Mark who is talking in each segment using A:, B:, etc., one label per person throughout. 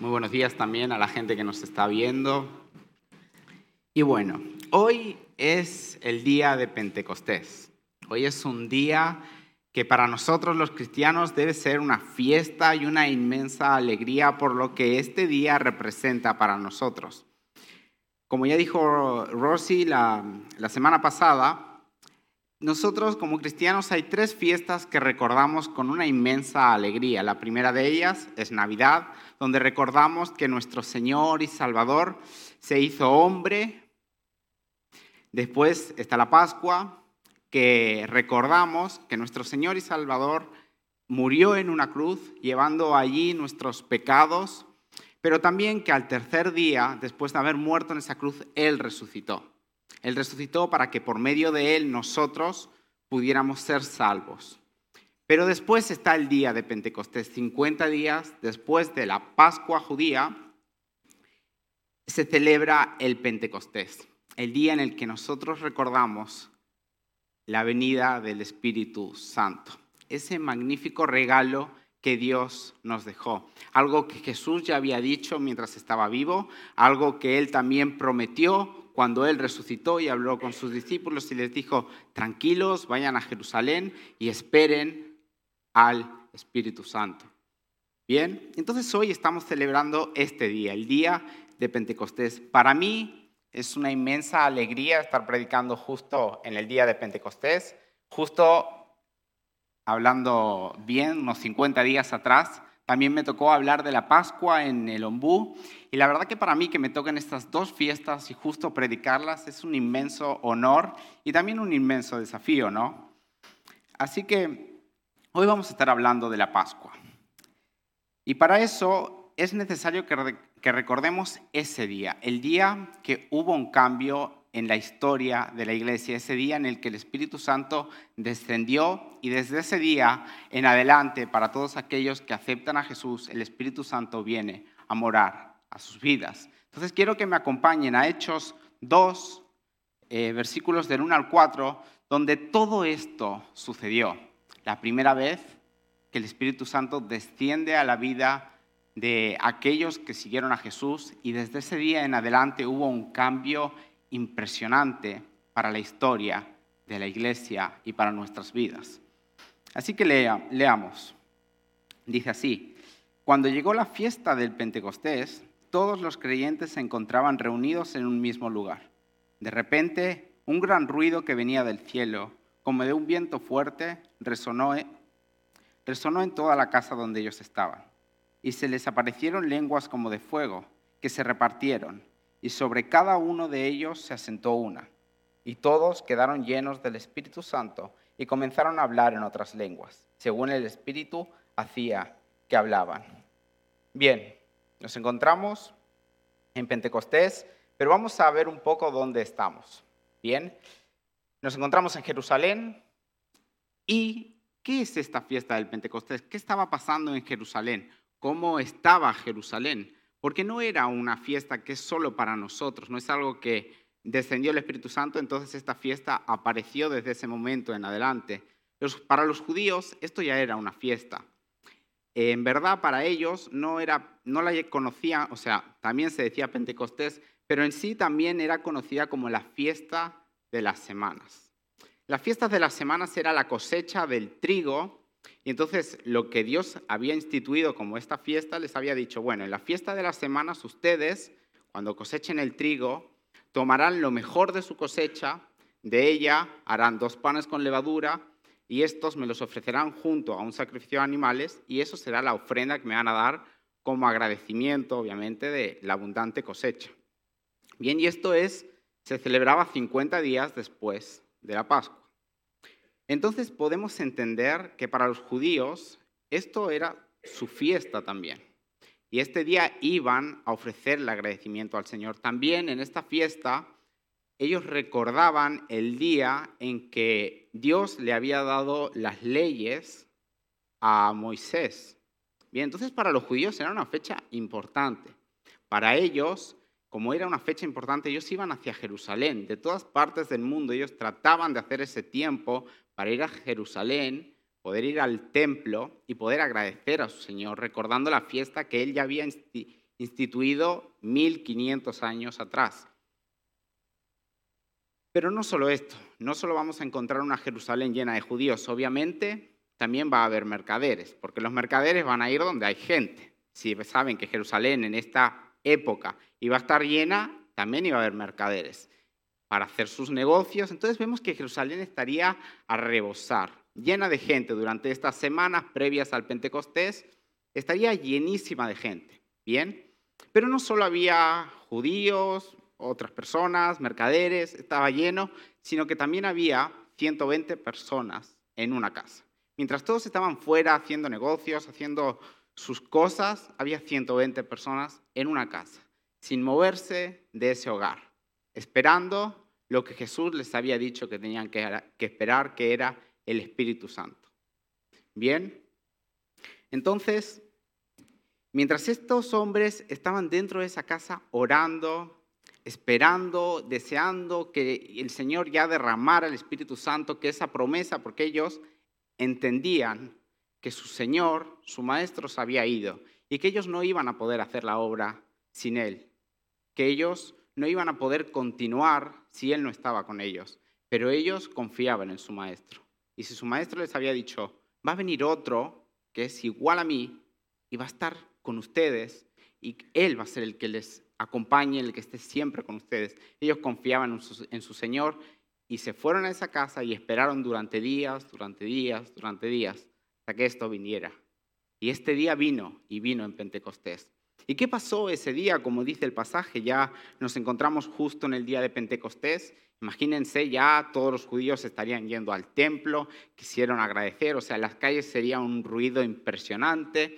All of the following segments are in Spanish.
A: Muy buenos días también a la gente que nos está viendo. Y bueno, hoy es el día de Pentecostés. Hoy es un día que para nosotros los cristianos debe ser una fiesta y una inmensa alegría por lo que este día representa para nosotros. Como ya dijo Rosy la, la semana pasada, nosotros como cristianos hay tres fiestas que recordamos con una inmensa alegría. La primera de ellas es Navidad, donde recordamos que nuestro Señor y Salvador se hizo hombre. Después está la Pascua, que recordamos que nuestro Señor y Salvador murió en una cruz, llevando allí nuestros pecados, pero también que al tercer día, después de haber muerto en esa cruz, Él resucitó. Él resucitó para que por medio de Él nosotros pudiéramos ser salvos. Pero después está el día de Pentecostés, 50 días después de la Pascua judía, se celebra el Pentecostés, el día en el que nosotros recordamos la venida del Espíritu Santo, ese magnífico regalo que Dios nos dejó, algo que Jesús ya había dicho mientras estaba vivo, algo que Él también prometió cuando Él resucitó y habló con sus discípulos y les dijo, tranquilos, vayan a Jerusalén y esperen al Espíritu Santo. Bien, entonces hoy estamos celebrando este día, el día de Pentecostés. Para mí es una inmensa alegría estar predicando justo en el día de Pentecostés, justo hablando bien, unos 50 días atrás. También me tocó hablar de la Pascua en el Ombú y la verdad que para mí que me toquen estas dos fiestas y justo predicarlas es un inmenso honor y también un inmenso desafío, ¿no? Así que hoy vamos a estar hablando de la Pascua. Y para eso es necesario que, recordemos ese día, el día que hubo un cambio en la historia de la iglesia, ese día en el que el Espíritu Santo descendió y desde ese día en adelante, para todos aquellos que aceptan a Jesús, el Espíritu Santo viene a morar a sus vidas. Entonces quiero que me acompañen a Hechos 2, eh, versículos del 1 al 4, donde todo esto sucedió. La primera vez que el Espíritu Santo desciende a la vida de aquellos que siguieron a Jesús y desde ese día en adelante hubo un cambio impresionante para la historia de la iglesia y para nuestras vidas. Así que leamos. Dice así, cuando llegó la fiesta del Pentecostés, todos los creyentes se encontraban reunidos en un mismo lugar. De repente, un gran ruido que venía del cielo, como de un viento fuerte, resonó, resonó en toda la casa donde ellos estaban. Y se les aparecieron lenguas como de fuego, que se repartieron, y sobre cada uno de ellos se asentó una. Y todos quedaron llenos del Espíritu Santo y comenzaron a hablar en otras lenguas, según el Espíritu hacía que hablaban. Bien, nos encontramos en Pentecostés, pero vamos a ver un poco dónde estamos. Bien, nos encontramos en Jerusalén y ¿qué es esta fiesta del Pentecostés? ¿Qué estaba pasando en Jerusalén? ¿Cómo estaba Jerusalén? Porque no era una fiesta que es solo para nosotros, no es algo que descendió el Espíritu Santo, entonces esta fiesta apareció desde ese momento en adelante. para los judíos esto ya era una fiesta en verdad para ellos no, era, no la conocían, o sea, también se decía Pentecostés, pero en sí también era conocida como la fiesta de las semanas. Las fiestas de las semanas era la cosecha del trigo y entonces lo que Dios había instituido como esta fiesta les había dicho, bueno, en la fiesta de las semanas ustedes, cuando cosechen el trigo, tomarán lo mejor de su cosecha, de ella harán dos panes con levadura y estos me los ofrecerán junto a un sacrificio de animales y eso será la ofrenda que me van a dar como agradecimiento, obviamente, de la abundante cosecha. Bien, y esto es, se celebraba 50 días después de la Pascua. Entonces podemos entender que para los judíos esto era su fiesta también. Y este día iban a ofrecer el agradecimiento al Señor. También en esta fiesta ellos recordaban el día en que Dios le había dado las leyes a Moisés. Bien, entonces para los judíos era una fecha importante. Para ellos, como era una fecha importante, ellos iban hacia Jerusalén. De todas partes del mundo ellos trataban de hacer ese tiempo para ir a Jerusalén, poder ir al templo y poder agradecer a su Señor, recordando la fiesta que Él ya había instituido 1500 años atrás. Pero no solo esto, no solo vamos a encontrar una Jerusalén llena de judíos, obviamente también va a haber mercaderes, porque los mercaderes van a ir donde hay gente. Si saben que Jerusalén en esta época iba a estar llena, también iba a haber mercaderes para hacer sus negocios. Entonces vemos que Jerusalén estaría a rebosar, llena de gente durante estas semanas previas al Pentecostés, estaría llenísima de gente. Bien, pero no solo había judíos, otras personas, mercaderes, estaba lleno, sino que también había 120 personas en una casa. Mientras todos estaban fuera haciendo negocios, haciendo sus cosas, había 120 personas en una casa, sin moverse de ese hogar, esperando lo que Jesús les había dicho que tenían que, esperar, que era el Espíritu Santo. Bien, entonces, mientras estos hombres estaban dentro de esa casa orando, esperando, deseando que el Señor ya derramara el Espíritu Santo, que esa promesa, porque ellos entendían que su Señor, su Maestro, se había ido y que ellos no iban a poder hacer la obra sin Él, que ellos no iban a poder continuar si Él no estaba con ellos, pero ellos confiaban en su Maestro. Y si su Maestro les había dicho, va a venir otro que es igual a mí y va a estar con ustedes y Él va a ser el que les acompañe, el que esté siempre con ustedes. Ellos confiaban en su, Señor y se fueron a esa casa y esperaron durante días, durante días, durante días, hasta que esto viniera. Y este día vino y vino en Pentecostés. ¿Y qué pasó ese día? Como dice el pasaje, ya nos encontramos justo en el día de Pentecostés. Imagínense, ya todos los judíos estarían yendo al templo, quisieron agradecer, o sea, las calles sería un ruido impresionante.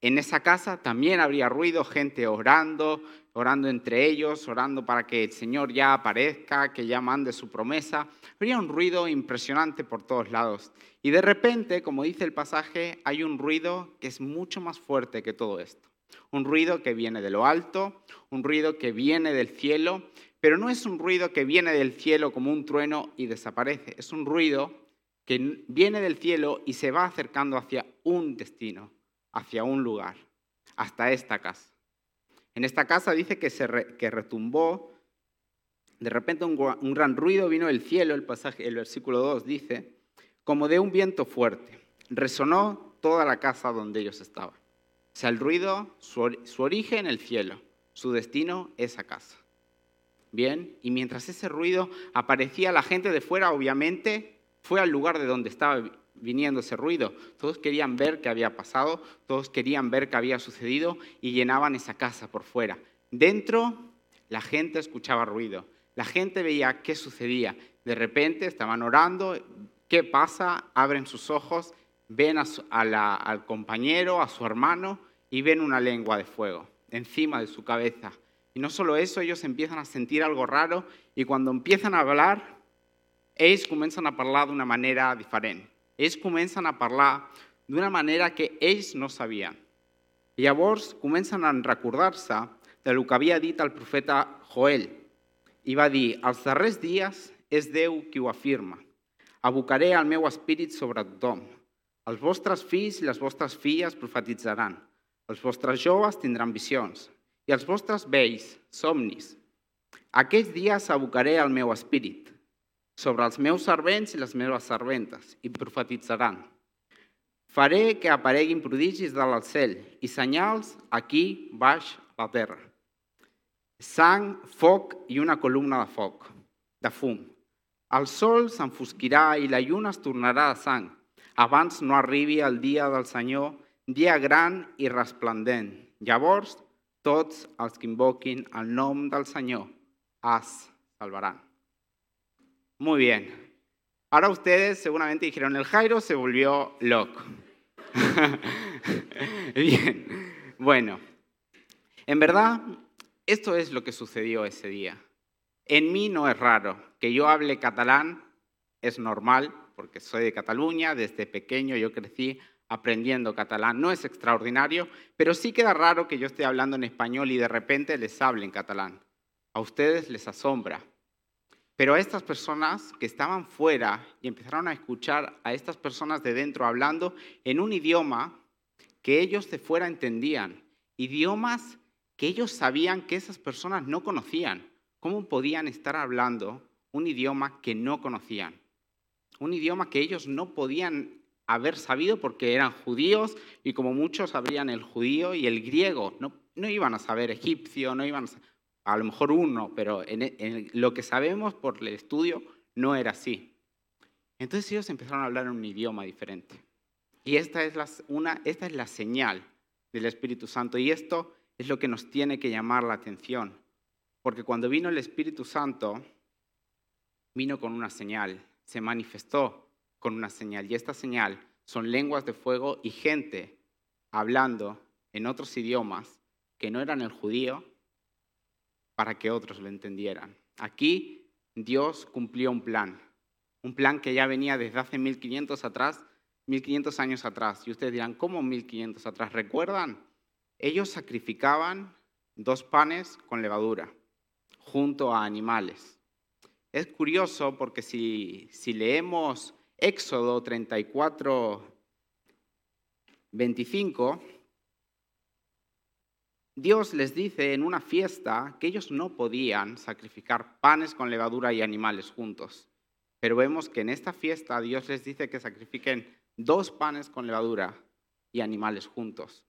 A: En esa casa también habría ruido, gente orando, orando entre ellos, orando para que el Señor ya aparezca, que ya mande su promesa. Habría un ruido impresionante por todos lados. Y de repente, como dice el pasaje, hay un ruido que es mucho más fuerte que todo esto. Un ruido que viene de lo alto, un ruido que viene del cielo, pero no es un ruido que viene del cielo como un trueno y desaparece. Es un ruido que viene del cielo y se va acercando hacia un destino hacia un lugar, hasta esta casa. En esta casa dice que, se que retumbó, de repente un, gran ruido vino del cielo, el pasaje, el versículo 2 dice, como de un viento fuerte. Resonó toda la casa donde ellos estaban. O sea, el ruido, su, su origen el cielo, su destino esa casa. Bien, y mientras ese ruido aparecía, la gente de fuera obviamente fue al lugar de donde estaba viniendo ese ruido. Todos querían ver qué había pasado, todos querían ver qué había sucedido y llenaban esa casa por fuera. Dentro la gente escuchaba ruido, la gente veía qué sucedía. De repente estaban orando, ¿qué pasa? Abren sus ojos, ven al compañero, a su hermano y ven una lengua de fuego encima de su cabeza. Y no solo eso, ellos empiezan a sentir algo raro y cuando empiezan a hablar, ellos comienzan a hablar de una manera diferente ells comencen a parlar d'una manera que ells no sabien. I llavors comencen a recordar-se de lo que havia dit el profeta Joel. I va dir, als darrers dies és Déu qui ho afirma. Abocaré el meu espírit sobre tothom. Els vostres fills i les vostres filles profetitzaran. Els vostres joves tindran visions. I els vostres vells, somnis. Aquests dies abocaré el meu espírit sobre els meus servents i les meves serventes, i profetitzaran. Faré que apareguin prodigis dalt al cel i senyals aquí baix la terra. Sang, foc i una columna de foc, de fum. El sol s'enfosquirà i la lluna es tornarà de sang, abans no arribi el dia del Senyor, dia gran i resplendent. Llavors, tots els que invoquin el nom del Senyor es salvaran. Muy bien. Ahora ustedes seguramente dijeron, el Jairo se volvió loco. bien, bueno, en verdad, esto es lo que sucedió ese día. En mí no es raro. Que yo hable catalán es normal, porque soy de Cataluña, desde pequeño yo crecí aprendiendo catalán. No es extraordinario, pero sí queda raro que yo esté hablando en español y de repente les hable en catalán. A ustedes les asombra. Pero a estas personas que estaban fuera y empezaron a escuchar a estas personas de dentro hablando en un idioma que ellos de fuera entendían, idiomas que ellos sabían que esas personas no conocían. ¿Cómo podían estar hablando un idioma que no conocían? Un idioma que ellos no podían haber sabido porque eran judíos y como muchos sabrían el judío y el griego. No, no iban a saber egipcio, no iban a, a lo mejor uno, pero en lo que sabemos por el estudio no era así. Entonces ellos empezaron a hablar un idioma diferente. Y esta es, la, una, esta es la señal del Espíritu Santo. Y esto es lo que nos tiene que llamar la atención. Porque cuando vino el Espíritu Santo, vino con una señal, se manifestó con una señal. Y esta señal son lenguas de fuego y gente hablando en otros idiomas que no eran el judío para que otros lo entendieran. Aquí Dios cumplió un plan un plan que ya venía desde hace 1500 atrás, 1500 años atrás. Y ustedes dirán, ¿cómo 1500 atrás? ¿Recuerdan? Ellos sacrificaban dos panes con levadura junto a animales. Es curioso porque si, si leemos Éxodo 34, 25, Dios les dice en una fiesta que ellos no podían sacrificar panes con levadura y animales juntos. Pero vemos que en esta fiesta Dios les dice que sacrifiquen dos panes con levadura y animales juntos.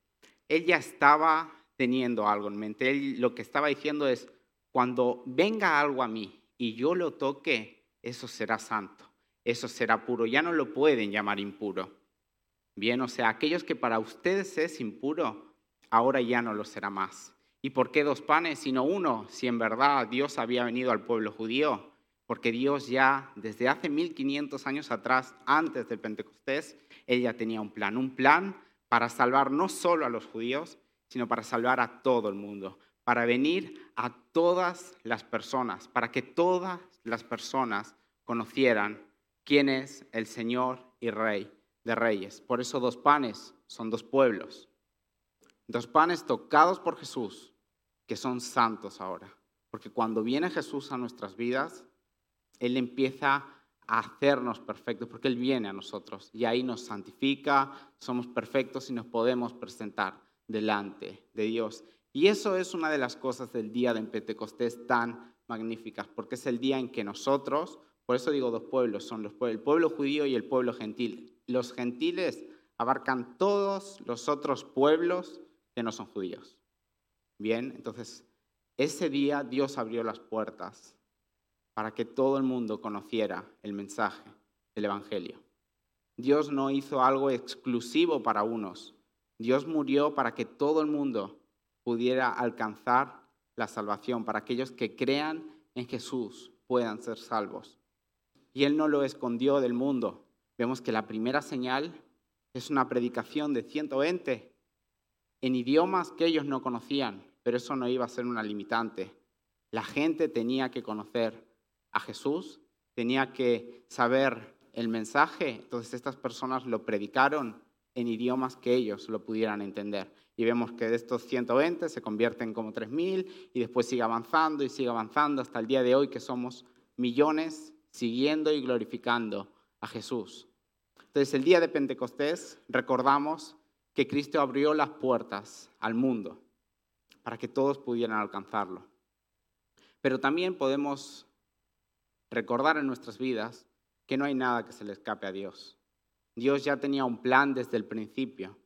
A: Él ya estaba teniendo algo en mente. Él lo que estaba diciendo es, cuando venga algo a mí y yo lo toque, eso será santo, eso será puro. Ya no lo pueden llamar impuro. Bien, o sea, aquellos que para ustedes es impuro, ahora ya no lo será más. ¿Y por qué dos panes sino uno? Si en verdad Dios había venido al pueblo judío porque Dios ya desde hace 1500 años atrás, antes del Pentecostés, Él ya tenía un plan, un plan para salvar no solo a los judíos, sino para salvar a todo el mundo, para venir a todas las personas, para que todas las personas conocieran quién es el Señor y Rey de Reyes. Por eso dos panes son dos pueblos, dos panes tocados por Jesús, que son santos ahora. Porque cuando viene Jesús a nuestras vidas, él empieza a hacernos perfectos, porque Él viene a nosotros y ahí nos santifica, somos perfectos y nos podemos presentar delante de Dios. Y eso es una de las cosas del día de Pentecostés tan magníficas, porque es el día en que nosotros, por eso digo dos pueblos, son los el pueblo judío y el pueblo gentil. Los gentiles abarcan todos los otros pueblos que no son judíos. Bien, entonces ese día Dios abrió las puertas para que todo el mundo conociera el mensaje del Evangelio. Dios no hizo algo exclusivo para unos. Dios murió para que todo el mundo pudiera alcanzar la salvación, para aquellos que crean en Jesús puedan ser salvos. Y Él no lo escondió del mundo. Vemos que la primera señal es una predicación de 120 en idiomas que ellos no conocían, pero eso no iba a ser una limitante. La gente tenía que conocer a Jesús, tenía que saber el mensaje, entonces estas personas lo predicaron en idiomas que ellos lo pudieran entender. Y vemos que de estos 120 se convierten como 3.000 y después sigue avanzando y sigue avanzando hasta el día de hoy que somos millones siguiendo y glorificando a Jesús. Entonces el día de Pentecostés recordamos que Cristo abrió las puertas al mundo para que todos pudieran alcanzarlo. Pero también podemos recordar en nuestras vidas que no hay nada que se le escape a Dios. Dios ya tenía un plan desde el principio.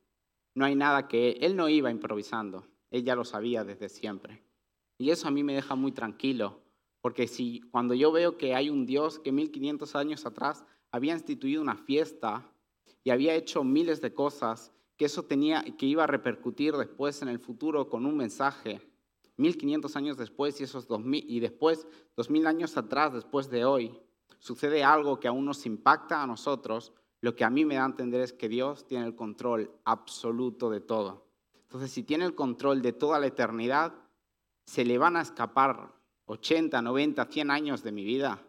A: No hay nada que Él no iba improvisando. Él ya lo sabía desde siempre. Y eso a mí me deja muy tranquilo, porque si cuando yo veo que hay un Dios que 1500 años atrás había instituido una fiesta y había hecho miles de cosas, que eso tenía que iba a repercutir después en el futuro con un mensaje, 1500 años después y esos 2000 y después 2000 años atrás después de hoy sucede algo que aún nos impacta a nosotros, lo que a mí me da a entender es que Dios tiene el control absoluto de todo. Entonces, si tiene el control de toda la eternidad, ¿se le van a escapar 80, 90, 100 años de mi vida?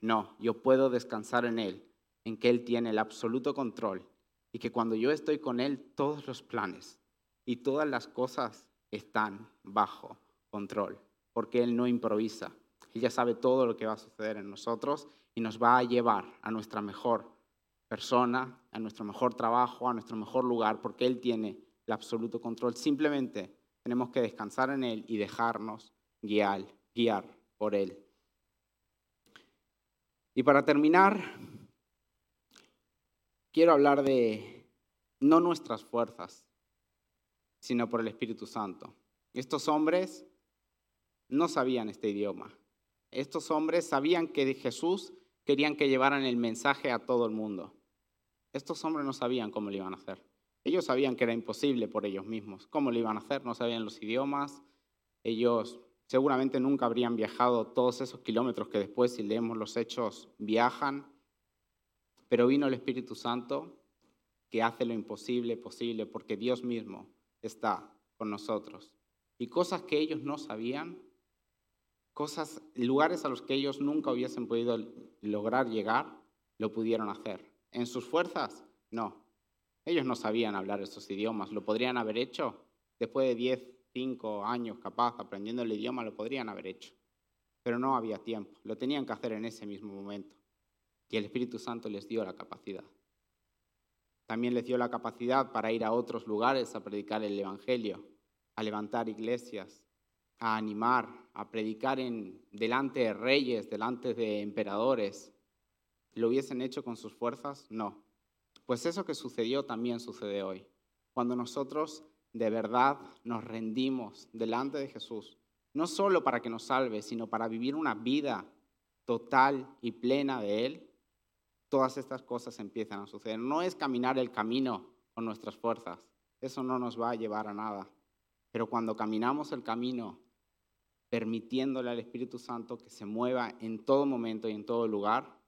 A: No, yo puedo descansar en Él, en que Él tiene el absoluto control y que cuando yo estoy con Él, todos los planes y todas las cosas están bajo control, porque Él no improvisa. Él ya sabe todo lo que va a suceder en nosotros y nos va a llevar a nuestra mejor persona, a nuestro mejor trabajo, a nuestro mejor lugar, porque Él tiene el absoluto control. Simplemente tenemos que descansar en Él y dejarnos guiar, guiar por Él. Y para terminar, quiero hablar de no nuestras fuerzas, sino por el Espíritu Santo. Estos hombres no sabían este idioma. Estos hombres sabían que de Jesús querían que llevaran el mensaje a todo el mundo. Estos hombres no sabían cómo lo iban a hacer. Ellos sabían que era imposible por ellos mismos. ¿Cómo lo iban a hacer? No sabían los idiomas. Ellos seguramente nunca habrían viajado todos esos kilómetros que después, si leemos los hechos, viajan. Pero vino el Espíritu Santo que hace lo imposible posible porque Dios mismo está con nosotros. Y cosas que ellos no sabían, cosas, lugares a los que ellos nunca hubiesen podido lograr llegar, lo pudieron hacer. ¿En sus fuerzas? No. Ellos no sabían hablar esos idiomas. ¿Lo podrían haber hecho? Después de 10, 5 años capaz aprendiendo el idioma, lo podrían haber hecho. Pero no había tiempo. Lo tenían que hacer en ese mismo momento. Y el Espíritu Santo les dio la capacidad. También les dio la capacidad para ir a otros lugares a predicar el Evangelio, a levantar iglesias, a animar, a predicar en, delante de reyes, delante de emperadores. ¿Lo hubiesen hecho con sus fuerzas? No. Pues eso que sucedió también sucede hoy. Cuando nosotros de verdad nos rendimos delante de Jesús, no solo para que nos salve, sino para vivir una vida total y plena de Él, todas estas cosas empiezan a suceder. No es caminar el camino con nuestras fuerzas, eso no nos va a llevar a nada. Pero cuando caminamos el camino, permitiéndole al Espíritu Santo que se mueva en todo momento y en todo lugar,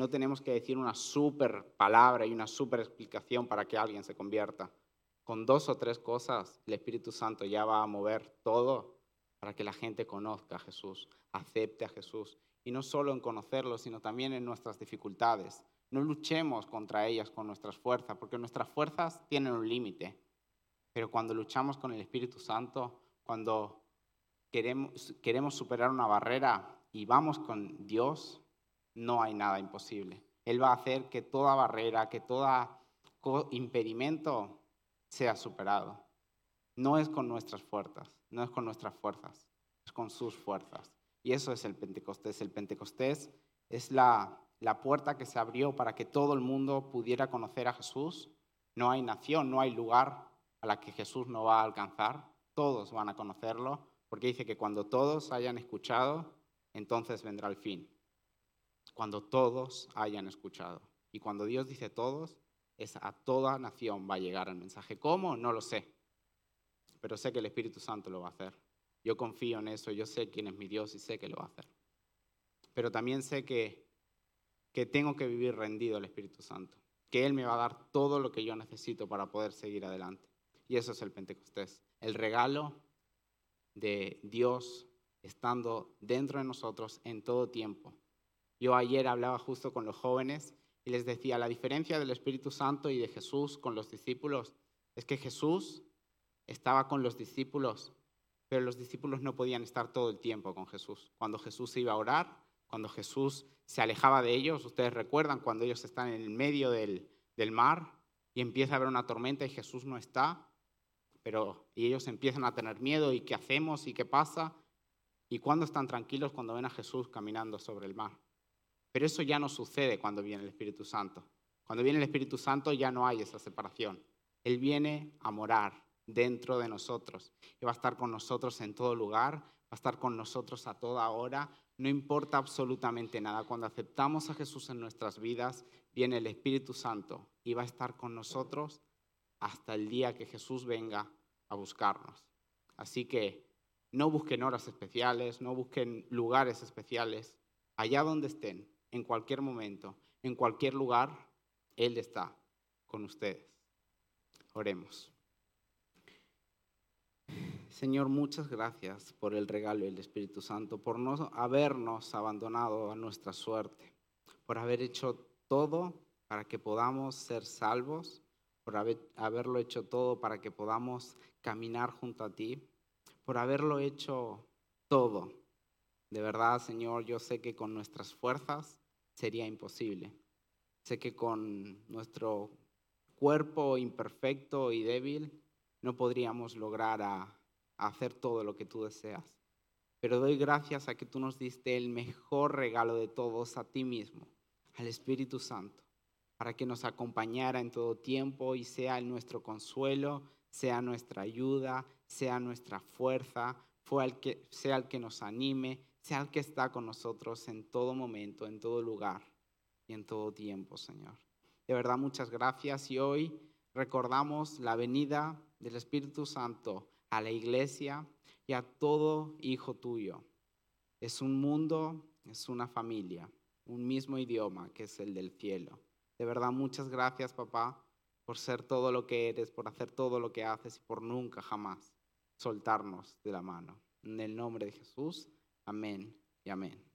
A: no tenemos que decir una super palabra y una super explicación para que alguien se convierta. Con dos o tres cosas, el Espíritu Santo ya va a mover todo para que la gente conozca a Jesús, acepte a Jesús. Y no solo en conocerlo, sino también en nuestras dificultades. No luchemos contra ellas con nuestras fuerzas, porque nuestras fuerzas tienen un límite. Pero cuando luchamos con el Espíritu Santo, cuando queremos, queremos superar una barrera y vamos con Dios, no hay nada imposible. Él va a hacer que toda barrera, que todo impedimento sea superado. No es con nuestras fuerzas, no es con nuestras fuerzas, es con sus fuerzas. Y eso es el Pentecostés. El Pentecostés es la, puerta que se abrió para que todo el mundo pudiera conocer a Jesús. No hay nación, no hay lugar a la que Jesús no va a alcanzar. Todos van a conocerlo, porque dice que cuando todos hayan escuchado, entonces vendrá el fin cuando todos hayan escuchado. Y cuando Dios dice todos, es a toda nación va a llegar el mensaje. ¿Cómo? No lo sé. Pero sé que el Espíritu Santo lo va a hacer. Yo confío en eso, yo sé quién es mi Dios y sé que lo va a hacer. Pero también sé que, que tengo que vivir rendido al Espíritu Santo, que Él me va a dar todo lo que yo necesito para poder seguir adelante. Y eso es el Pentecostés, el regalo de Dios estando dentro de nosotros en todo tiempo, yo ayer hablaba justo con los jóvenes y les decía, la diferencia del Espíritu Santo y de Jesús con los discípulos es que Jesús estaba con los discípulos, pero los discípulos no podían estar todo el tiempo con Jesús. Cuando Jesús iba a orar, cuando Jesús se alejaba de ellos, ustedes recuerdan cuando ellos están en el medio del, del mar y empieza a haber una tormenta y Jesús no está, pero y ellos empiezan a tener miedo y qué hacemos y qué pasa. ¿Y cuándo están tranquilos cuando ven a Jesús caminando sobre el mar? Pero eso ya no sucede cuando viene el Espíritu Santo. Cuando viene el Espíritu Santo ya no hay esa separación. Él viene a morar dentro de nosotros y va a estar con nosotros en todo lugar, va a estar con nosotros a toda hora. No importa absolutamente nada. Cuando aceptamos a Jesús en nuestras vidas, viene el Espíritu Santo y va a estar con nosotros hasta el día que Jesús venga a buscarnos. Así que no busquen horas especiales, no busquen lugares especiales. Allá donde estén, en cualquier momento, en cualquier lugar, Él está con ustedes. Oremos. Señor, muchas gracias por el regalo del Espíritu Santo, por no habernos abandonado a nuestra suerte, por haber hecho todo para que podamos ser salvos, por haberlo hecho todo para que podamos caminar junto a ti, por haberlo hecho todo. De verdad, Señor, yo sé que con nuestras fuerzas sería imposible. Sé que con nuestro cuerpo imperfecto y débil no podríamos lograr hacer todo lo que tú deseas. Pero doy gracias a que tú nos diste el mejor regalo de todos a ti mismo, al Espíritu Santo, para que nos acompañara en todo tiempo y sea nuestro consuelo, sea nuestra ayuda, sea nuestra fuerza, sea el que nos anime, sea el que está con nosotros en todo momento, en todo lugar y en todo tiempo, Señor. De verdad, muchas gracias y hoy recordamos la venida del Espíritu Santo a la iglesia y a todo hijo tuyo. Es un mundo, es una familia, un mismo idioma que es el del cielo. De verdad, muchas gracias, papá, por ser todo lo que eres, por hacer todo lo que haces y por nunca, jamás soltarnos de la mano. En el nombre de Jesús, amén y amén.